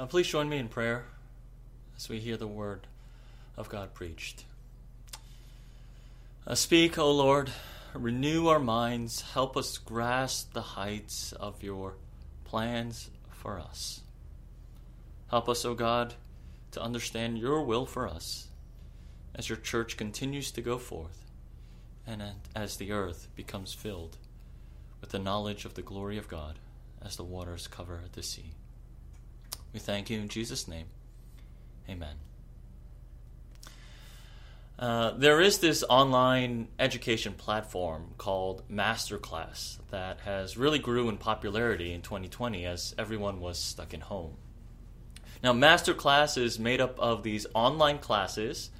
Uh, please join me in prayer as we hear the word of God preached. Uh, speak, O Lord, renew our minds, help us grasp the heights of your plans for us. Help us, O God, to understand your will for us as your church continues to go forth and as the earth becomes filled with the knowledge of the glory of God as the waters cover the sea. We thank you in Jesus' name. Amen. Uh, there is this online education platform called Masterclass that has really grew in popularity in 2020 as everyone was stuck in home. Now, Masterclass is made up of these online classes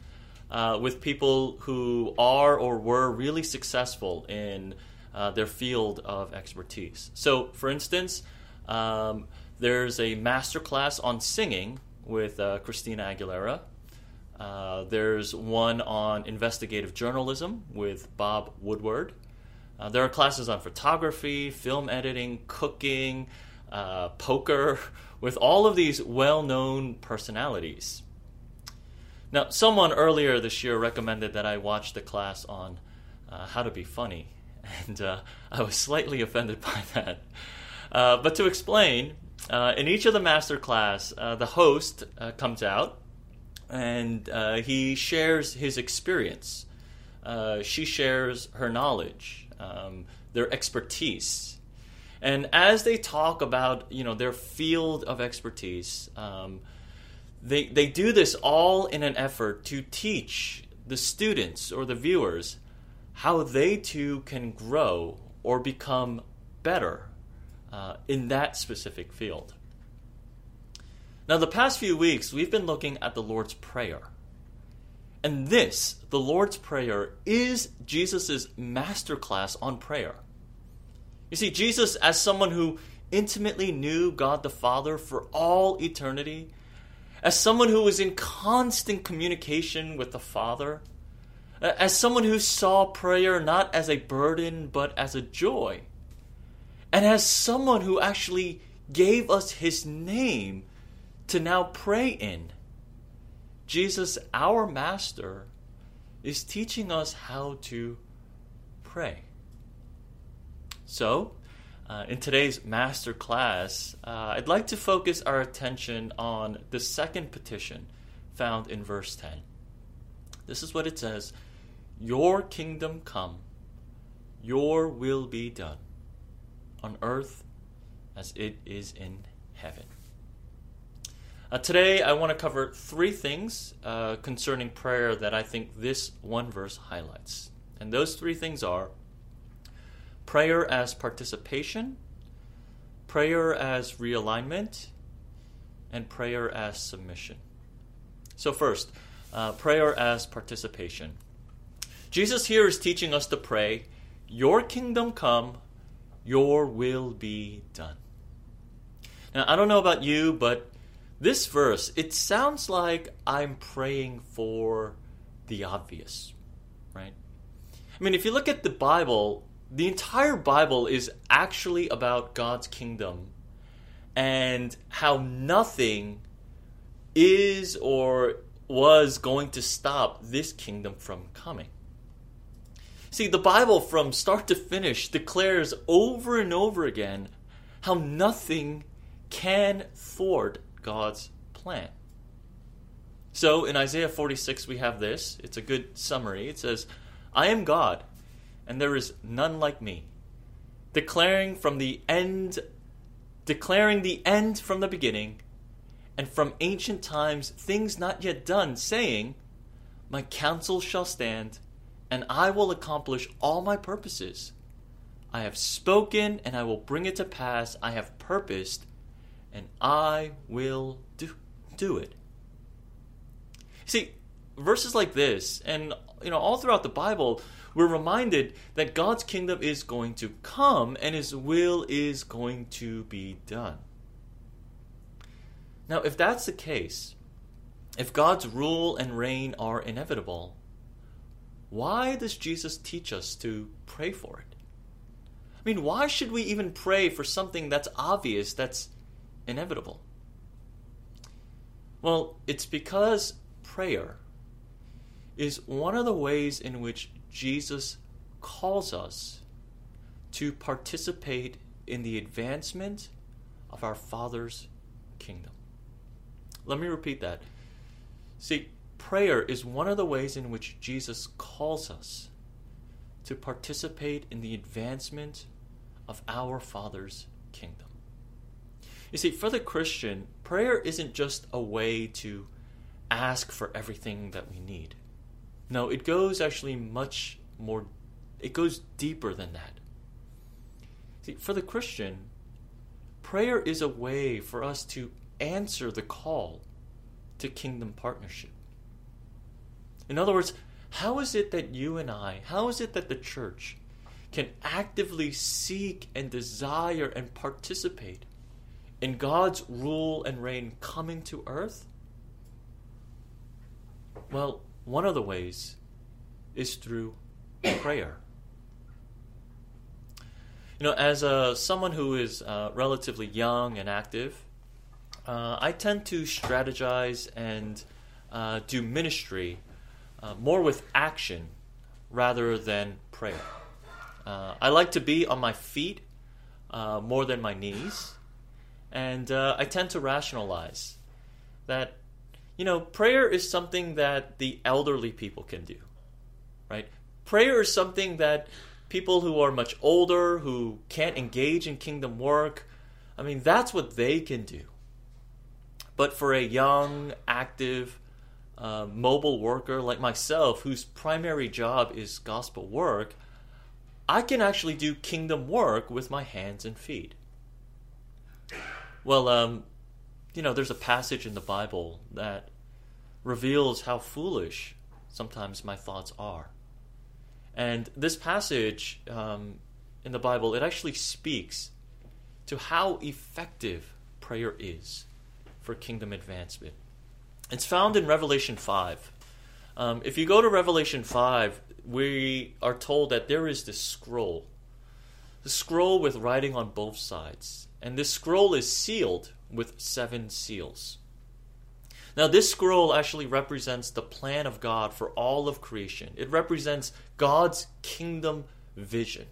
uh, with people who are or were really successful in uh, their field of expertise. So, for instance, um, there's a master class on singing with uh, Christina Aguilera. Uh, there's one on investigative journalism with Bob Woodward. Uh, there are classes on photography, film editing, cooking, uh, poker, with all of these well known personalities. Now, someone earlier this year recommended that I watch the class on uh, how to be funny, and uh, I was slightly offended by that. But to explain, uh, in each of the master class, uh, the host uh, comes out and he shares his experience. she shares her knowledge, um, their expertise. And as they talk about, you know, their field of expertise, um, they, they do this all in an effort to teach the students or the viewers how they too can grow or become better uh, in that specific field. Now, the past few weeks, we've been looking at the Lord's Prayer. And this, the Lord's Prayer, is Jesus' masterclass on prayer. You see, Jesus, as someone who intimately knew God the Father for all eternity, as someone who was in constant communication with the Father, as someone who saw prayer not as a burden but as a joy, and as someone who actually gave us his name to now pray in. Jesus, our Master, is teaching us how to pray. So, uh, in today's master class, uh, I'd like to focus our attention on the second petition found in verse 10. This is what it says Your kingdom come, your will be done, on earth as it is in heaven. Uh, today, I want to cover three things uh, concerning prayer that I think this one verse highlights. And those three things are prayer as participation, prayer as realignment, and prayer as submission. So, first, uh, prayer as participation. Jesus here is teaching us to pray, Your kingdom come, your will be done. Now, I don't know about you, but this verse, it sounds like I'm praying for the obvious, right? I mean, if you look at the Bible, the entire Bible is actually about God's kingdom and how nothing is or was going to stop this kingdom from coming. See, the Bible from start to finish declares over and over again how nothing can thwart God's plan. So in Isaiah 46, we have this. It's a good summary. It says, I am God and there is none like me, declaring from the end declaring the end from the beginning, and from ancient times things not yet done, saying, My counsel shall stand, and I will accomplish all my purposes. I have spoken, and I will bring it to pass. I have purposed, and I will do, do it. See, verses like this, and you know, all throughout the Bible, we're reminded that God's kingdom is going to come and his will is going to be done. Now, if that's the case, if God's rule and reign are inevitable, why does Jesus teach us to pray for it? I mean, why should we even pray for something that's obvious, that's inevitable? Well, it's because prayer is one of the ways in which Jesus calls us to participate in the advancement of our Father's kingdom. Let me repeat that. See, prayer is one of the ways in which Jesus calls us to participate in the advancement of our Father's kingdom. You see, for the Christian, prayer isn't just a way to ask for everything that we need. No, it goes actually much more, it goes deeper than that. See, for the Christian, prayer is a way for us to answer the call to kingdom partnership. In other words, how is it that you and I, how is it that the church can actively seek and desire and participate in God's rule and reign coming to earth? Well, one of the ways is through prayer. You know, as a, someone who is uh, relatively young and active, uh, I tend to strategize and uh, do ministry uh, more with action rather than prayer. Uh, I like to be on my feet uh, more than my knees, and I tend to rationalize that you know, prayer is something that the elderly people can do, right? Prayer is something that people who are much older, who can't engage in kingdom work, I mean, that's what they can do. But for a young, active, uh, mobile worker like myself, whose primary job is gospel work, I can actually do kingdom work with my hands and feet. Well, um, you know, there's a passage in the Bible that reveals how foolish sometimes my thoughts are. And this passage um, in the Bible, it actually speaks to how effective prayer is for kingdom advancement. It's found in Revelation 5. Um, if you go to Revelation 5, we are told that there is this scroll, the scroll with writing on both sides. And this scroll is sealed with seven seals. Now, this scroll actually represents the plan of God for all of creation, it represents God's kingdom vision.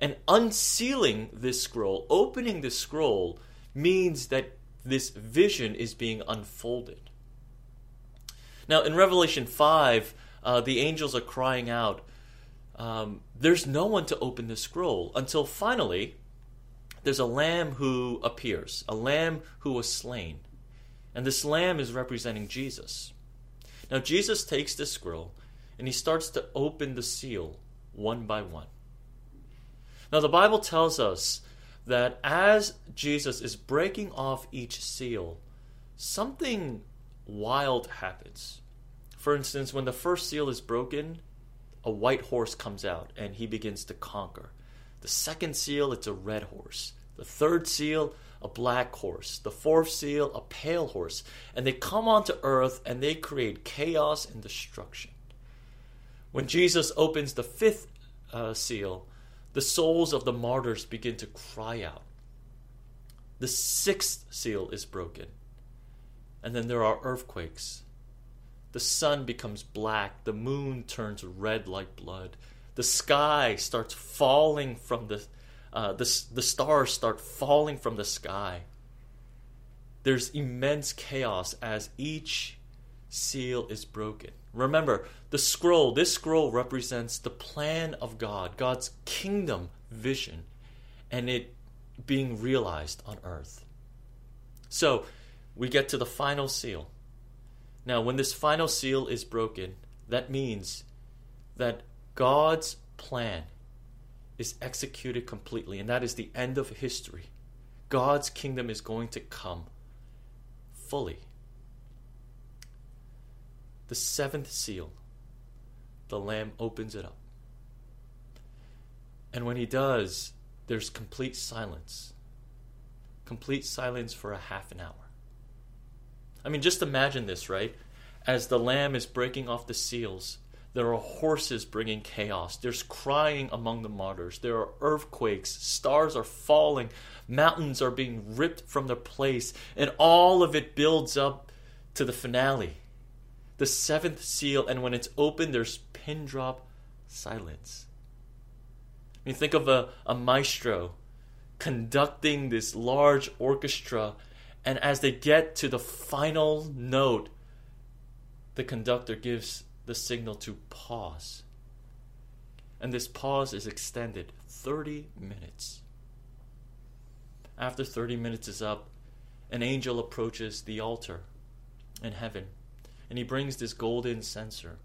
And unsealing this scroll, opening this scroll, means that this vision is being unfolded. Now, in Revelation 5, uh, the angels are crying out, um, There's no one to open the scroll until finally there's a lamb who appears, a lamb who was slain. And this lamb is representing Jesus. Now, Jesus takes the scroll and he starts to open the seal one by one. Now, the Bible tells us that as Jesus is breaking off each seal, something wild happens. For instance, when the first seal is broken, a white horse comes out and he begins to conquer. The second seal, it's a red horse. The third seal, a black horse. The fourth seal, a pale horse. And they come onto earth and they create chaos and destruction. When Jesus opens the fifth uh, seal, the souls of the martyrs begin to cry out. The sixth seal is broken. And then there are earthquakes. The sun becomes black. The moon turns red like blood. The sky starts falling from the uh, the, the stars start falling from the sky. There's immense chaos as each seal is broken. Remember, the scroll, this scroll represents the plan of God, God's kingdom vision, and it being realized on earth. So, we get to the final seal. Now, when this final seal is broken, that means that God's plan is executed completely, and that is the end of history. God's kingdom is going to come fully. The seventh seal, the Lamb opens it up. And when he does, there's complete silence. Complete silence for a half an hour. I mean, just imagine this, right? As the Lamb is breaking off the seals, there are horses bringing chaos. There's crying among the martyrs. There are earthquakes. Stars are falling. Mountains are being ripped from their place. And all of it builds up to the finale, the seventh seal, and when it's open, there's pin drop silence. I mean, think of a, a maestro conducting this large orchestra, and as they get to the final note, the conductor gives the signal to pause. And this pause is extended 30 minutes. After 30 minutes is up, an angel approaches the altar in heaven, and he brings this golden censer.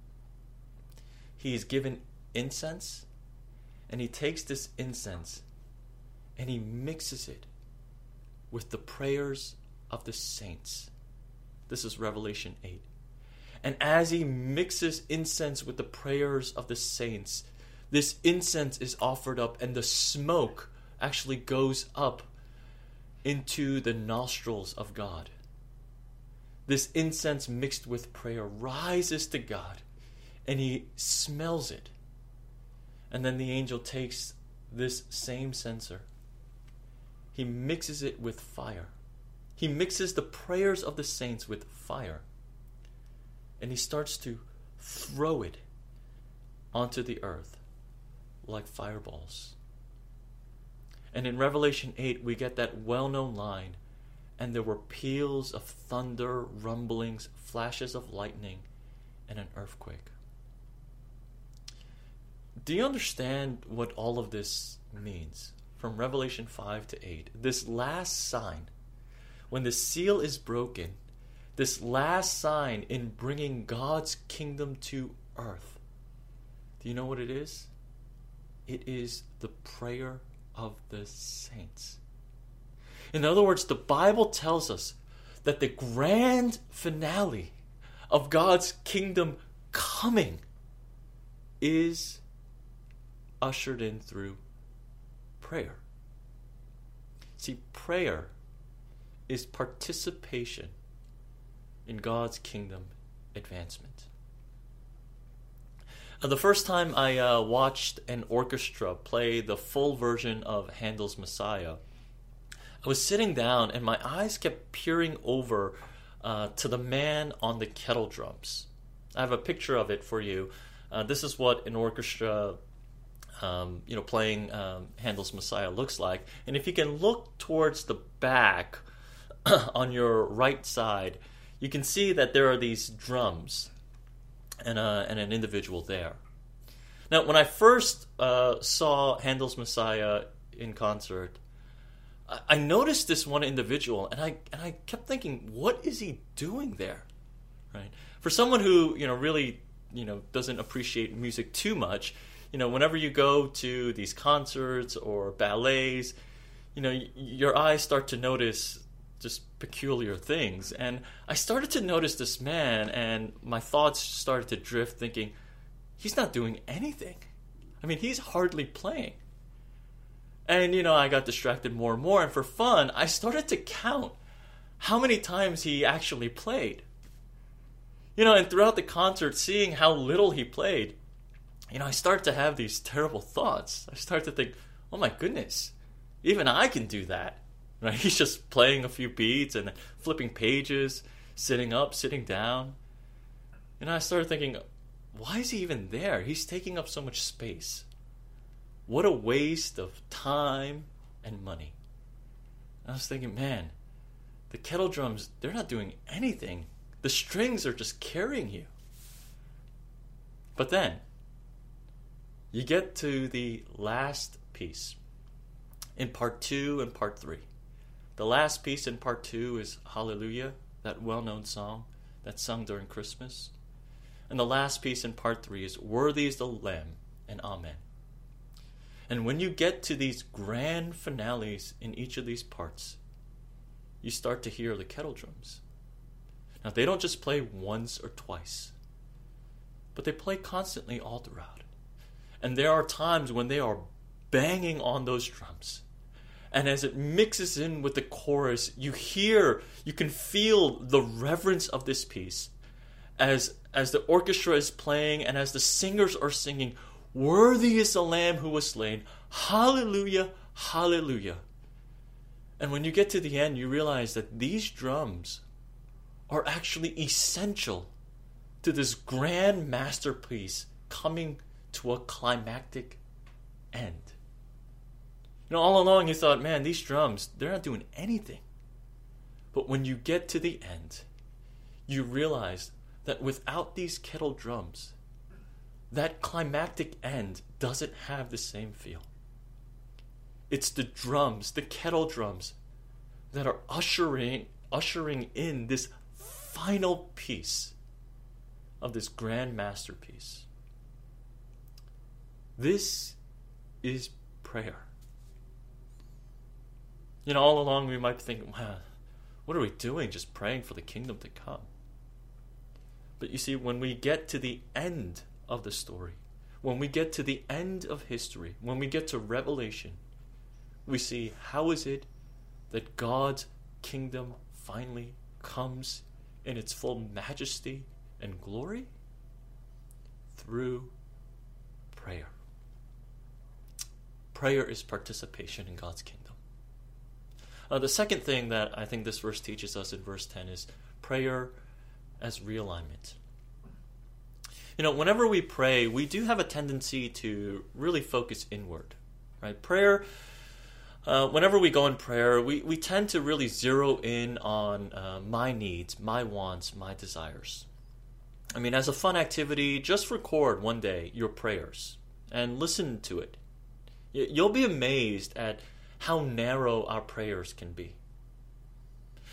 He is given incense, and he takes this incense and he mixes it with the prayers of the saints. This is Revelation 8. And as he mixes incense with the prayers of the saints, this incense is offered up, and the smoke actually goes up into the nostrils of God. This incense mixed with prayer rises to God, and he smells it. And then the angel takes this same censer, he mixes it with fire. He mixes the prayers of the saints with fire and he starts to throw it onto the earth like fireballs. And in Revelation 8, we get that well known line and there were peals of thunder, rumblings, flashes of lightning, and an earthquake. Do you understand what all of this means? From Revelation 5 to 8. This last sign, when the seal is broken, this last sign in bringing God's kingdom to earth. Do you know what it is? It is the prayer of the saints. In other words, the Bible tells us that the grand finale of God's kingdom coming is ushered in through prayer. See, prayer is participation in God's kingdom advancement. Uh, the first time I uh, watched an orchestra play the full version of Handel's Messiah, I was sitting down and my eyes kept peering over uh, to the man on the kettle drums. I have a picture of it for you. Uh, this is what an orchestra, um, you know, playing um, Handel's Messiah looks like. And if you can look towards the back on your right side, you can see that there are these drums and, uh, and an individual there. Now, when I first uh, saw Handel's Messiah in concert, I, noticed this one individual, and I and I kept thinking, what is he doing there? Right? For someone who you know really you know doesn't appreciate music too much, you know, whenever you go to these concerts or ballets, you know, y- your eyes start to notice just peculiar things. And I started to notice this man, and my thoughts started to drift, thinking, he's not doing anything. I mean, he's hardly playing. And, you know, I got distracted more and more, and for fun, I started to count how many times he actually played. You know, and throughout the concert, seeing how little he played, you know, I start to have these terrible thoughts. I start to think, oh my goodness, even I can do that. Right? He's just playing a few beats and flipping pages, sitting up, sitting down. And I started thinking, why is he even there? He's taking up so much space. What a waste of time and money. I was thinking, man, the kettle drums, they're not doing anything. The strings are just carrying you. But then, you get to the last piece in part two and part three. The last piece in part two is Hallelujah, that well known song that's sung during Christmas. And the last piece in part three is Worthy is the Lamb and Amen. And when you get to these grand finales in each of these parts, you start to hear the kettle drums. Now, they don't just play once or twice, but they play constantly all throughout. And there are times when they are banging on those drums and as it mixes in with the chorus, you hear, you can feel the reverence of this piece as as the orchestra is playing and as the singers are singing, Worthy is the Lamb who was slain. Hallelujah, hallelujah. And when you get to the end, you realize that these drums are actually essential to this grand masterpiece coming to a climactic end. You know, all along you thought, man, these drums, they're not doing anything. But when you get to the end, you realize that without these kettle drums, that climactic end doesn't have the same feel. It's the drums, the kettle drums, that are ushering ushering in this final piece of this grand masterpiece. This is prayer. You know, all along we might be thinking, wow, what are we doing just praying for the kingdom to come? But you see, when we get to the end of the story, when we get to the end of history, when we get to Revelation, we see how is it that God's kingdom finally comes in its full majesty and glory? Through prayer. Prayer is participation in God's kingdom. Uh, the second thing that I think this verse teaches us in verse 10 is prayer as realignment. You know, whenever we pray, we do have a tendency to really focus inward, right? Prayer, uh, whenever we go in prayer, we, we tend to really zero in on uh, my needs, my wants, my desires. I mean, as a fun activity, just record one day your prayers and listen to it. You'll be amazed at how narrow our prayers can be.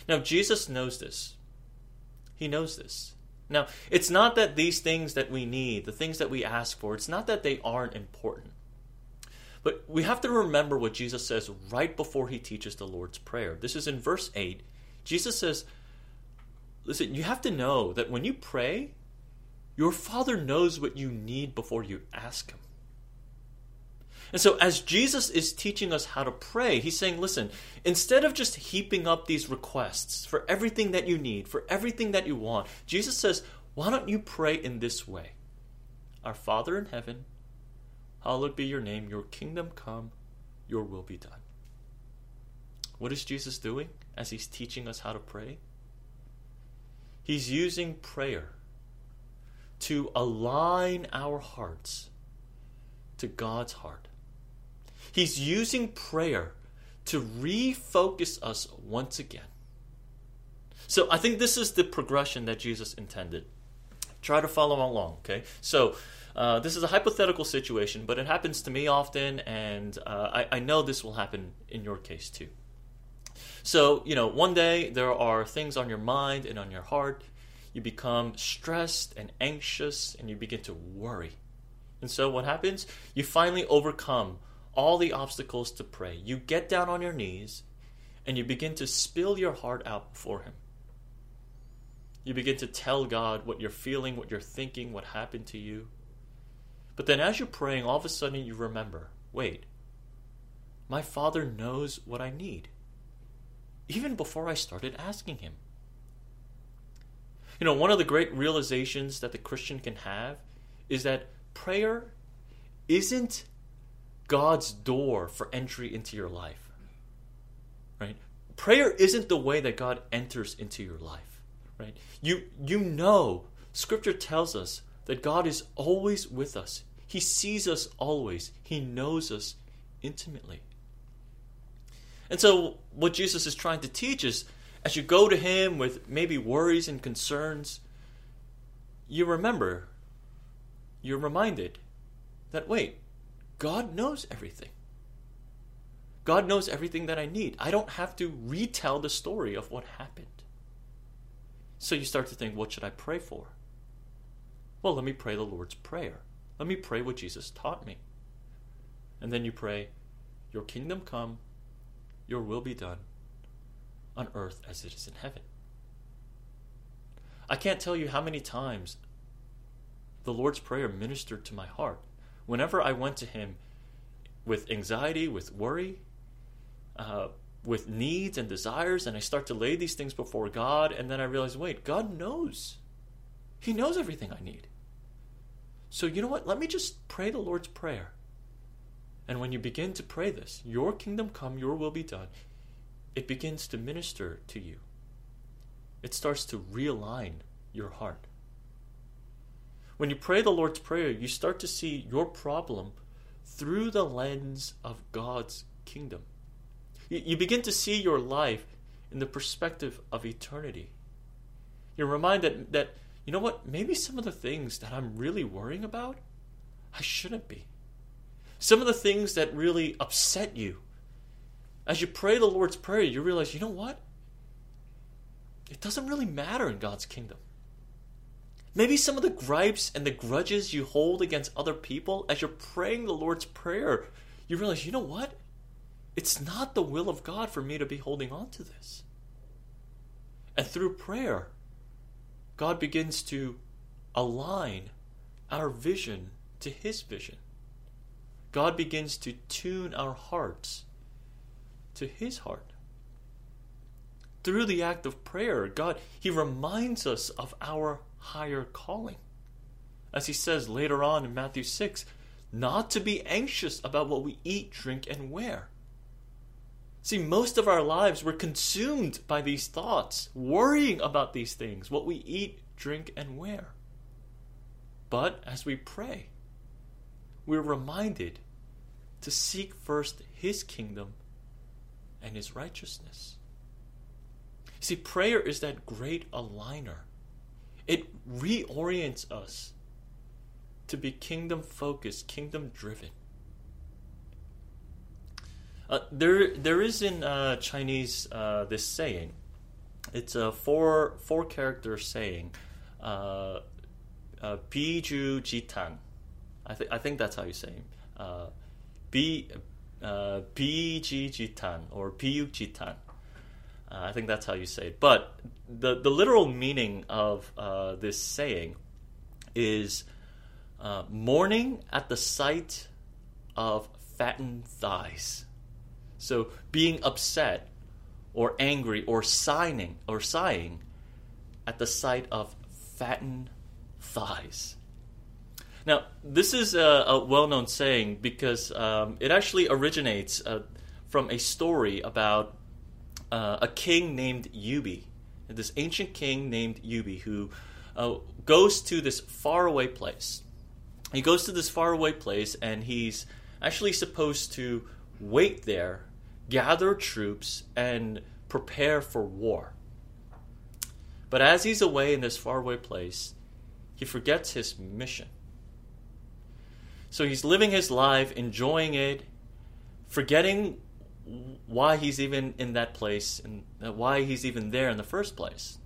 Now, Jesus knows this. He knows this. Now, it's not that these things that we need, the things that we ask for, it's not that they aren't important. But we have to remember what Jesus says right before he teaches the Lord's Prayer. This is in verse 8. Jesus says, Listen, you have to know that when you pray, your Father knows what you need before you ask Him. And so, as Jesus is teaching us how to pray, he's saying, listen, instead of just heaping up these requests for everything that you need, for everything that you want, Jesus says, why don't you pray in this way? Our Father in heaven, hallowed be your name, your kingdom come, your will be done. What is Jesus doing as he's teaching us how to pray? He's using prayer to align our hearts to God's heart. He's using prayer to refocus us once again. So I think this is the progression that Jesus intended. Try to follow along, okay? So uh, this is a hypothetical situation, but it happens to me often, and uh, I, I know this will happen in your case too. So, you know, one day there are things on your mind and on your heart. You become stressed and anxious, and you begin to worry. And so, what happens? You finally overcome all the obstacles to pray. You get down on your knees and you begin to spill your heart out before Him. You begin to tell God what you're feeling, what you're thinking, what happened to you. But then as you're praying, all of a sudden you remember wait, my Father knows what I need, even before I started asking Him. You know, one of the great realizations that the Christian can have is that prayer isn't God's door for entry into your life. Right? Prayer isn't the way that God enters into your life. Right? You you know, scripture tells us that God is always with us. He sees us always. He knows us intimately. And so what Jesus is trying to teach is as you go to him with maybe worries and concerns, you remember, you're reminded that wait, God knows everything. God knows everything that I need. I don't have to retell the story of what happened. So you start to think, what should I pray for? Well, let me pray the Lord's Prayer. Let me pray what Jesus taught me. And then you pray, Your kingdom come, your will be done, on earth as it is in heaven. I can't tell you how many times the Lord's Prayer ministered to my heart whenever I went to him with anxiety, with worry, uh, with needs and desires, and I start to lay these things before God, and then I realize, wait, God knows. He knows everything I need. So, you know what? Let me just pray the Lord's Prayer. And when you begin to pray this, Your kingdom come, Your will be done, it begins to minister to you. it starts to realign your heart. When you pray the Lord's Prayer, you start to see your problem through the lens of God's kingdom. You begin to see your life in the perspective of eternity. You're reminded that, you know what, maybe some of the things that I'm really worrying about, I shouldn't be. Some of the things that really upset you, as you pray the Lord's Prayer, you realize, you know what? It doesn't really matter in God's kingdom. Maybe some of the gripes and the grudges you hold against other people as you're praying the Lord's Prayer, you realize, you know what? It's not the will of God for me to be holding on to this. And through prayer, God begins to align our vision to His vision. God begins to tune our hearts to His heart. Through the act of prayer, God, He reminds us of our higher calling. As He says later on in Matthew 6, not to be anxious about what we eat, drink, and wear. See, most of our lives we're consumed by these thoughts, worrying about these things, what we eat, drink, and wear. But as we pray, we're reminded to seek first His kingdom and His righteousness. See, prayer is that great aligner. It reorients us to be kingdom focused, kingdom driven. Uh, there, there is in uh, Chinese uh, this saying. It's a four four character saying. Uh, uh, Biju Jitan. I think I think that's how you say it. Uh, B uh, Jitan or Biyu Jitan. Uh, I think that's how you say it. But the, the literal meaning of uh, this saying is uh, mourning at the sight of fattened thighs. So being upset or angry or sighing or sighing at the sight of fattened thighs. Now, this is a, a well known saying because um, it actually originates uh, from a story about uh, a king named Yubi, this ancient king named Yubi, who uh, goes to this faraway place. He goes to this faraway place, and he's actually supposed to wait there, gather troops, and prepare for war. But as he's away in this faraway place, he forgets his mission. So he's living his life, enjoying it, forgetting why he's even in that place and uh, why he's even there in the first place.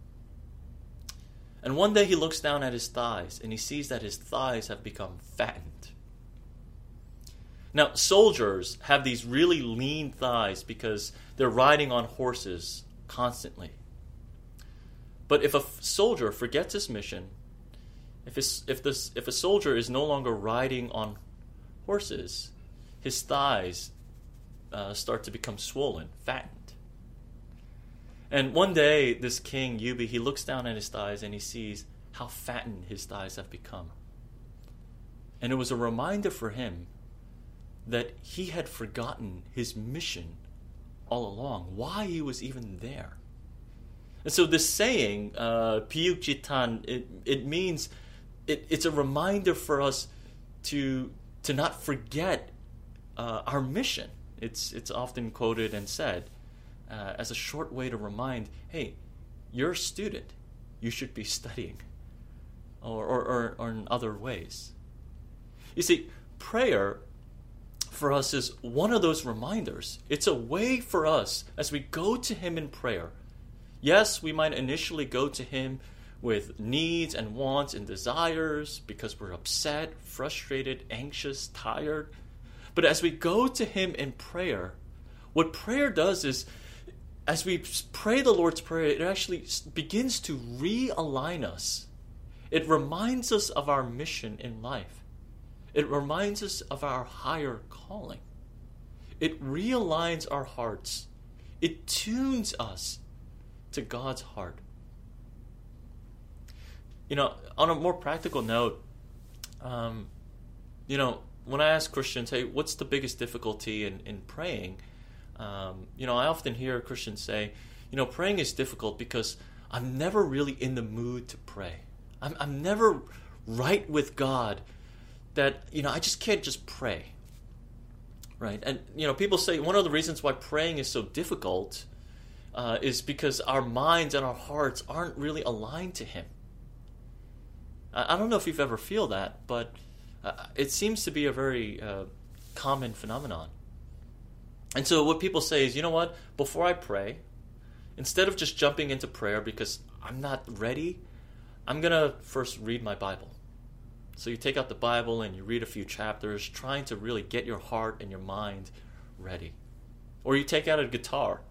And one day he looks down at his thighs and he sees that his thighs have become fattened. Now, soldiers have these really lean thighs because they're riding on horses constantly. But if a soldier forgets his mission, if, if, this, if a soldier is no longer riding on horses, his thighs uh, start to become swollen, fattened. And one day, this king, Yubi, he looks down at his thighs and he sees how fattened his thighs have become. And it was a reminder for him that he had forgotten his mission all along, why he was even there. And so this saying, uh, it, it means, it, it's a reminder for us to, to not forget uh, our mission. It's, it's often quoted and said uh, as a short way to remind hey, you're a student, you should be studying, or, or, or, or in other ways. You see, prayer for us is one of those reminders. It's a way for us as we go to Him in prayer. Yes, we might initially go to Him with needs and wants and desires because we're upset, frustrated, anxious, tired. But as we go to Him in prayer, what prayer does is, as we pray the Lord's Prayer, it actually begins to realign us. It reminds us of our mission in life. It reminds us of our higher calling. It realigns our hearts. It tunes us to God's heart. You know, on a more practical note, um, you know, when I ask Christians, hey, what's the biggest difficulty in, in praying? Um, you know, I often hear Christians say, you know, praying is difficult because I'm never really in the mood to pray. I'm, I'm never right with God that, you know, I just can't just pray. Right? And, you know, people say one of the reasons why praying is so difficult uh, is because our minds and our hearts aren't really aligned to Him. I, I don't know if you've ever feel that, but uh, it seems to be a very uh, common phenomenon. And so what people say is, you know what? Before I pray, instead of just jumping into prayer because I'm not ready, I'm going to first read my Bible. So you take out the Bible and you read a few chapters, trying to really get your heart and your mind ready. Or you take out a guitar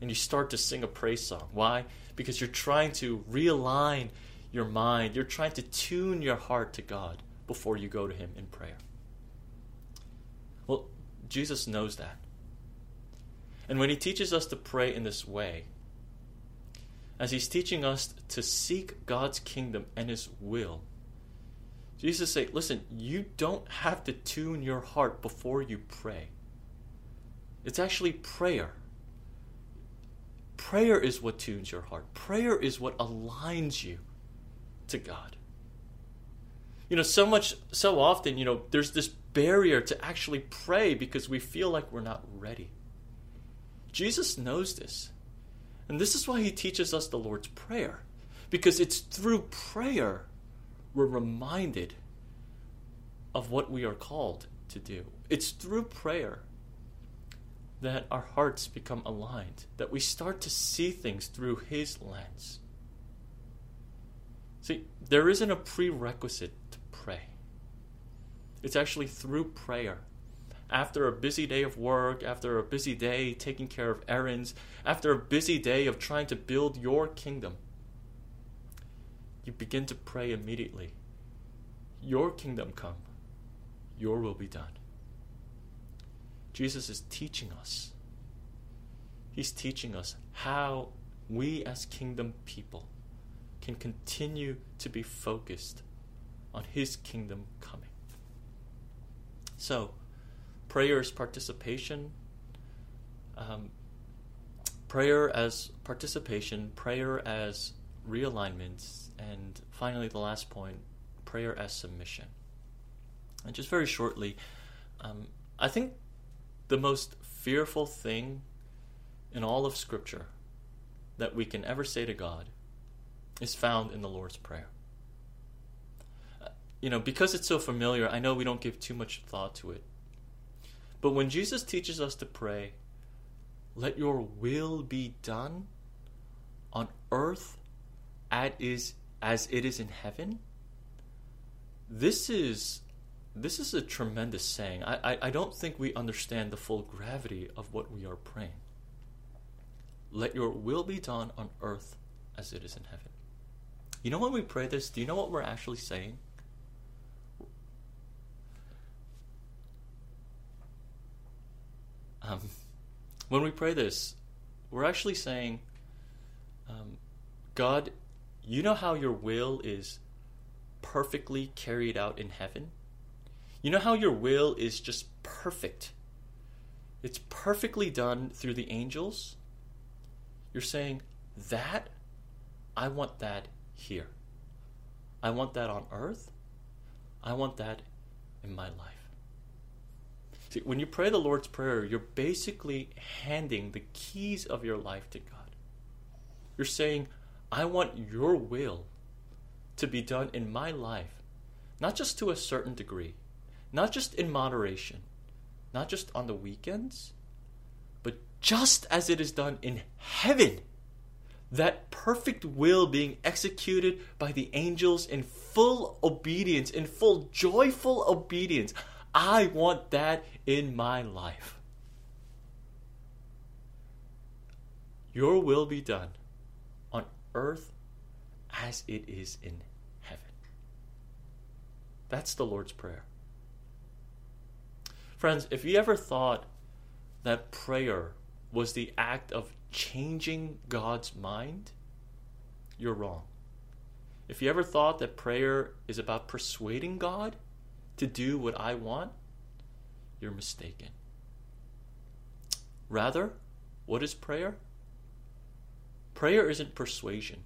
and you start to sing a praise song. Why? Because you're trying to realign your mind, you're trying to tune your heart to God before you go to Him in prayer. Well, Jesus knows that. And when He teaches us to pray in this way, as He's teaching us to seek God's kingdom and His will, Jesus say, listen, you don't have to tune your heart before you pray. It's actually prayer. Prayer is what tunes your heart. Prayer is what aligns you to God. You know, so much, so often, you know, there's this barrier to actually pray because we feel like we're not ready. Jesus knows this. And this is why he teaches us the Lord's Prayer. Because it's through prayer we're reminded of what we are called to do. It's through prayer that our hearts become aligned, that we start to see things through His lens. See, there isn't a prerequisite pray. It's actually through prayer. After a busy day of work, after a busy day taking care of errands, after a busy day of trying to build your kingdom, you begin to pray immediately. Your kingdom come, your will be done. Jesus is teaching us. He's teaching us how we as kingdom people can continue to be focused on His kingdom coming. So, prayer is participation. Um, prayer as participation, prayer as realignment, and finally, the last point prayer as submission. And just very shortly, um, I think the most fearful thing in all of Scripture that we can ever say to God is found in the Lord's Prayer. You know, because it's so familiar, I know we don't give too much thought to it. But when Jesus teaches us to pray, let your will be done on earth as is as it is in heaven. This is this is a tremendous saying. I, I, I don't think we understand the full gravity of what we are praying. Let your will be done on earth as it is in heaven. You know when we pray this, do you know what we're actually saying? Um, when we pray this, we're actually saying, um, God, you know how your will is perfectly carried out in heaven? You know how your will is just perfect? It's perfectly done through the angels? You're saying, that, I want that here. I want that on earth. I want that in my life. See, when you pray the Lord's Prayer, you're basically handing the keys of your life to God. You're saying, I want your will to be done in my life, not just to a certain degree, not just in moderation, not just on the weekends, but just as it is done in heaven that perfect will being executed by the angels in full obedience, in full joyful obedience. I want that in my life. Your will be done on earth as it is in heaven. That's the Lord's Prayer. Friends, if you ever thought that prayer was the act of changing God's mind, you're wrong. If you ever thought that prayer is about persuading God to do what I want, you're mistaken. Rather, what is prayer? Prayer isn't persuasion.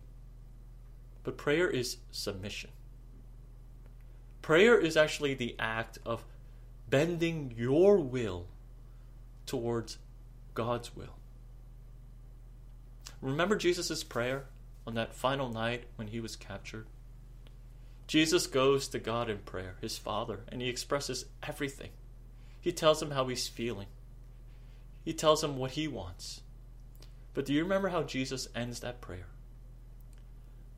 but prayer is submission. Prayer is actually the act of bending your will towards God's will. Remember Jesus' prayer on that final night when he was captured? Jesus goes to God in prayer, his Father, and he expresses everything. He tells him how he's feeling, he tells him what he wants. But do you remember how Jesus ends that prayer?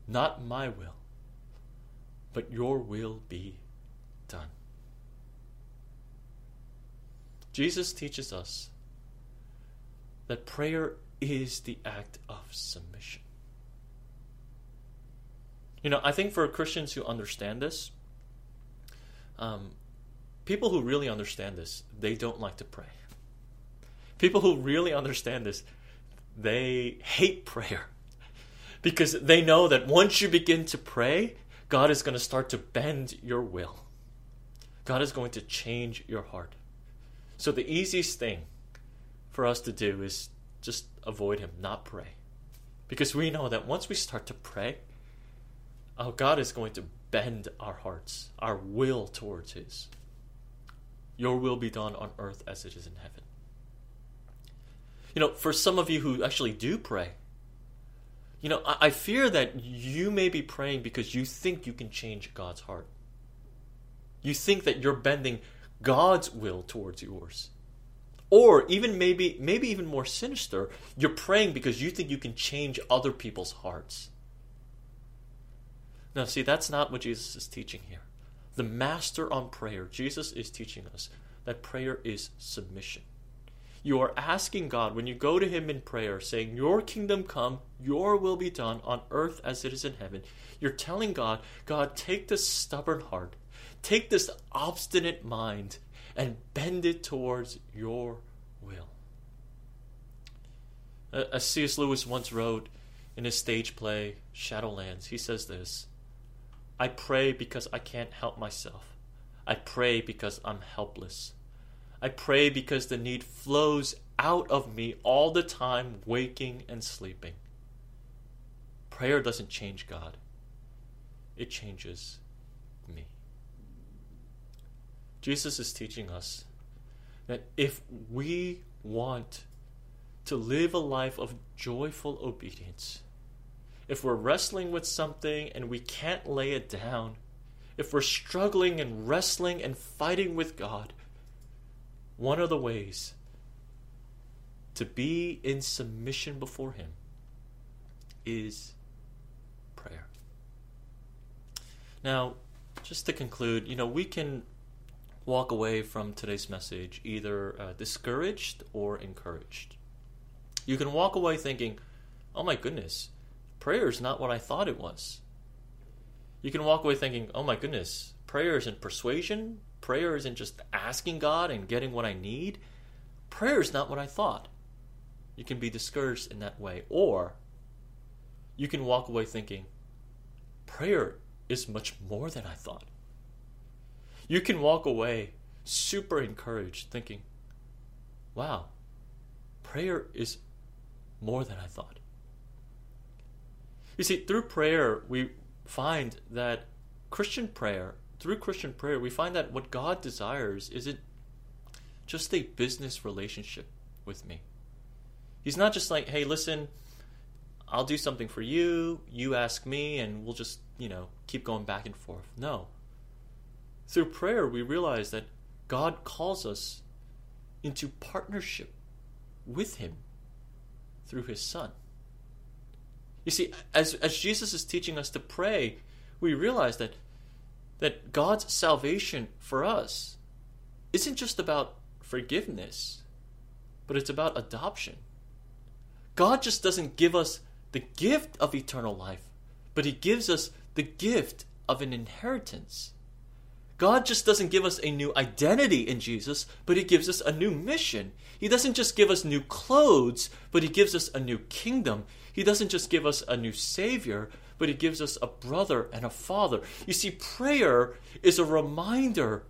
Not my will, but your will be done. Jesus teaches us that prayer is the act of submission. You know, I think for Christians who understand this, um, people who really understand this, they don't like to pray. People who really understand this, they hate prayer because they know that once you begin to pray, God is going to start to bend your will. God is going to change your heart. So the easiest thing for us to do is just avoid Him, not pray. Because we know that once we start to pray, oh, God is going to bend our hearts, our will towards His. Your will be done on earth as it is in heaven. You know, for some of you who actually do pray, you know, I, I fear that you may be praying because you think you can change God's heart. You think that you're bending God's will towards yours. Or even maybe maybe even more sinister, you're praying because you think you can change other people's hearts. Now see, that's not what Jesus is teaching here. The master on prayer, Jesus is teaching us that prayer is submission. You are asking God when you go to Him in prayer, saying, Your kingdom come, your will be done on earth as it is in heaven. You're telling God, God, take this stubborn heart, take this obstinate mind, and bend it towards your will. Uh, as C.S. Lewis once wrote in his stage play, Shadowlands, he says this I pray because I can't help myself. I pray because I'm helpless. I pray because the need flows out of me all the time, waking and sleeping. Prayer doesn't change God, it changes me. Jesus is teaching us that if we want to live a life of joyful obedience, if we're wrestling with something and we can't lay it down, if we're struggling and wrestling and fighting with God, one of the ways to be in submission before Him is prayer. Now, just to conclude, you know, we can walk away from today's message either uh, discouraged or encouraged. You can walk away thinking, oh my goodness, prayer is not what I thought it was. You can walk away thinking, oh my goodness, prayer isn't persuasion, prayer isn't just asking God and getting what I need. Prayer is not what I thought. You can be discouraged in that way. Or you can walk away thinking, prayer is much more than I thought you can walk away super encouraged, thinking, wow, prayer is more than I thought. You see, through prayer, we find that Christian prayer, through Christian prayer, we find that what God desires isn't just a business relationship with me. He's not just like, hey, listen, I'll do something for you, you ask me, and we'll just, you know, keep going back and forth. No. Through prayer, we realize that God calls us into partnership with Him through His Son. You see, as, as Jesus is teaching us to pray, we realize that, that God's salvation for us isn't just about forgiveness, but it's about adoption. God just doesn't give us the gift of eternal life, but He gives us the gift of an inheritance. God just doesn't give us a new identity in Jesus, but He gives us a new mission. He doesn't just give us new clothes, but He gives us a new kingdom. He doesn't just give us a new Savior, but He gives us a brother and a father. You see, prayer is a reminder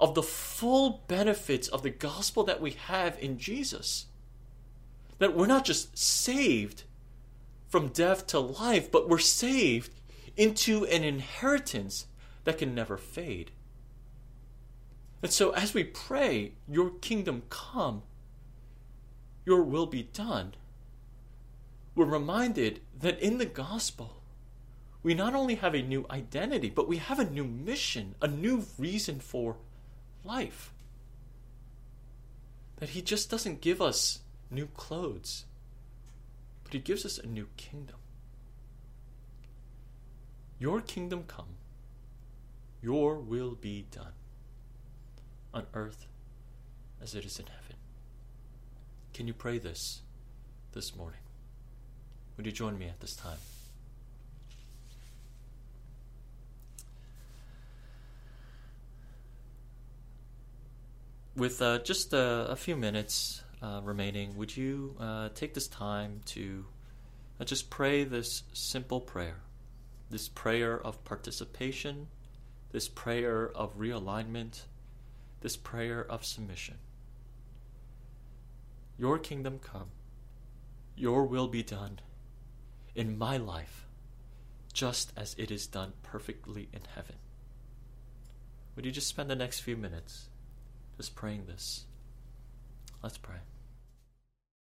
of the full benefits of the gospel that we have in Jesus. That we're not just saved from death to life, but we're saved into an inheritance that can never fade. And so, as we pray, Your kingdom come, Your will be done, we're reminded that in the gospel, we not only have a new identity, but we have a new mission, a new reason for life. That He just doesn't give us new clothes, but He gives us a new kingdom. Your kingdom come, your will be done on earth as it is in heaven. Can you pray this this morning? Would you join me at this time? With uh, just a, a, few minutes uh, remaining, would you uh, take this time to uh, just pray this simple prayer? This prayer of participation, this prayer of realignment, this prayer of submission. Your kingdom come, your will be done in my life, just as it is done perfectly in heaven. Would you just spend the next few minutes just praying this? Let's pray.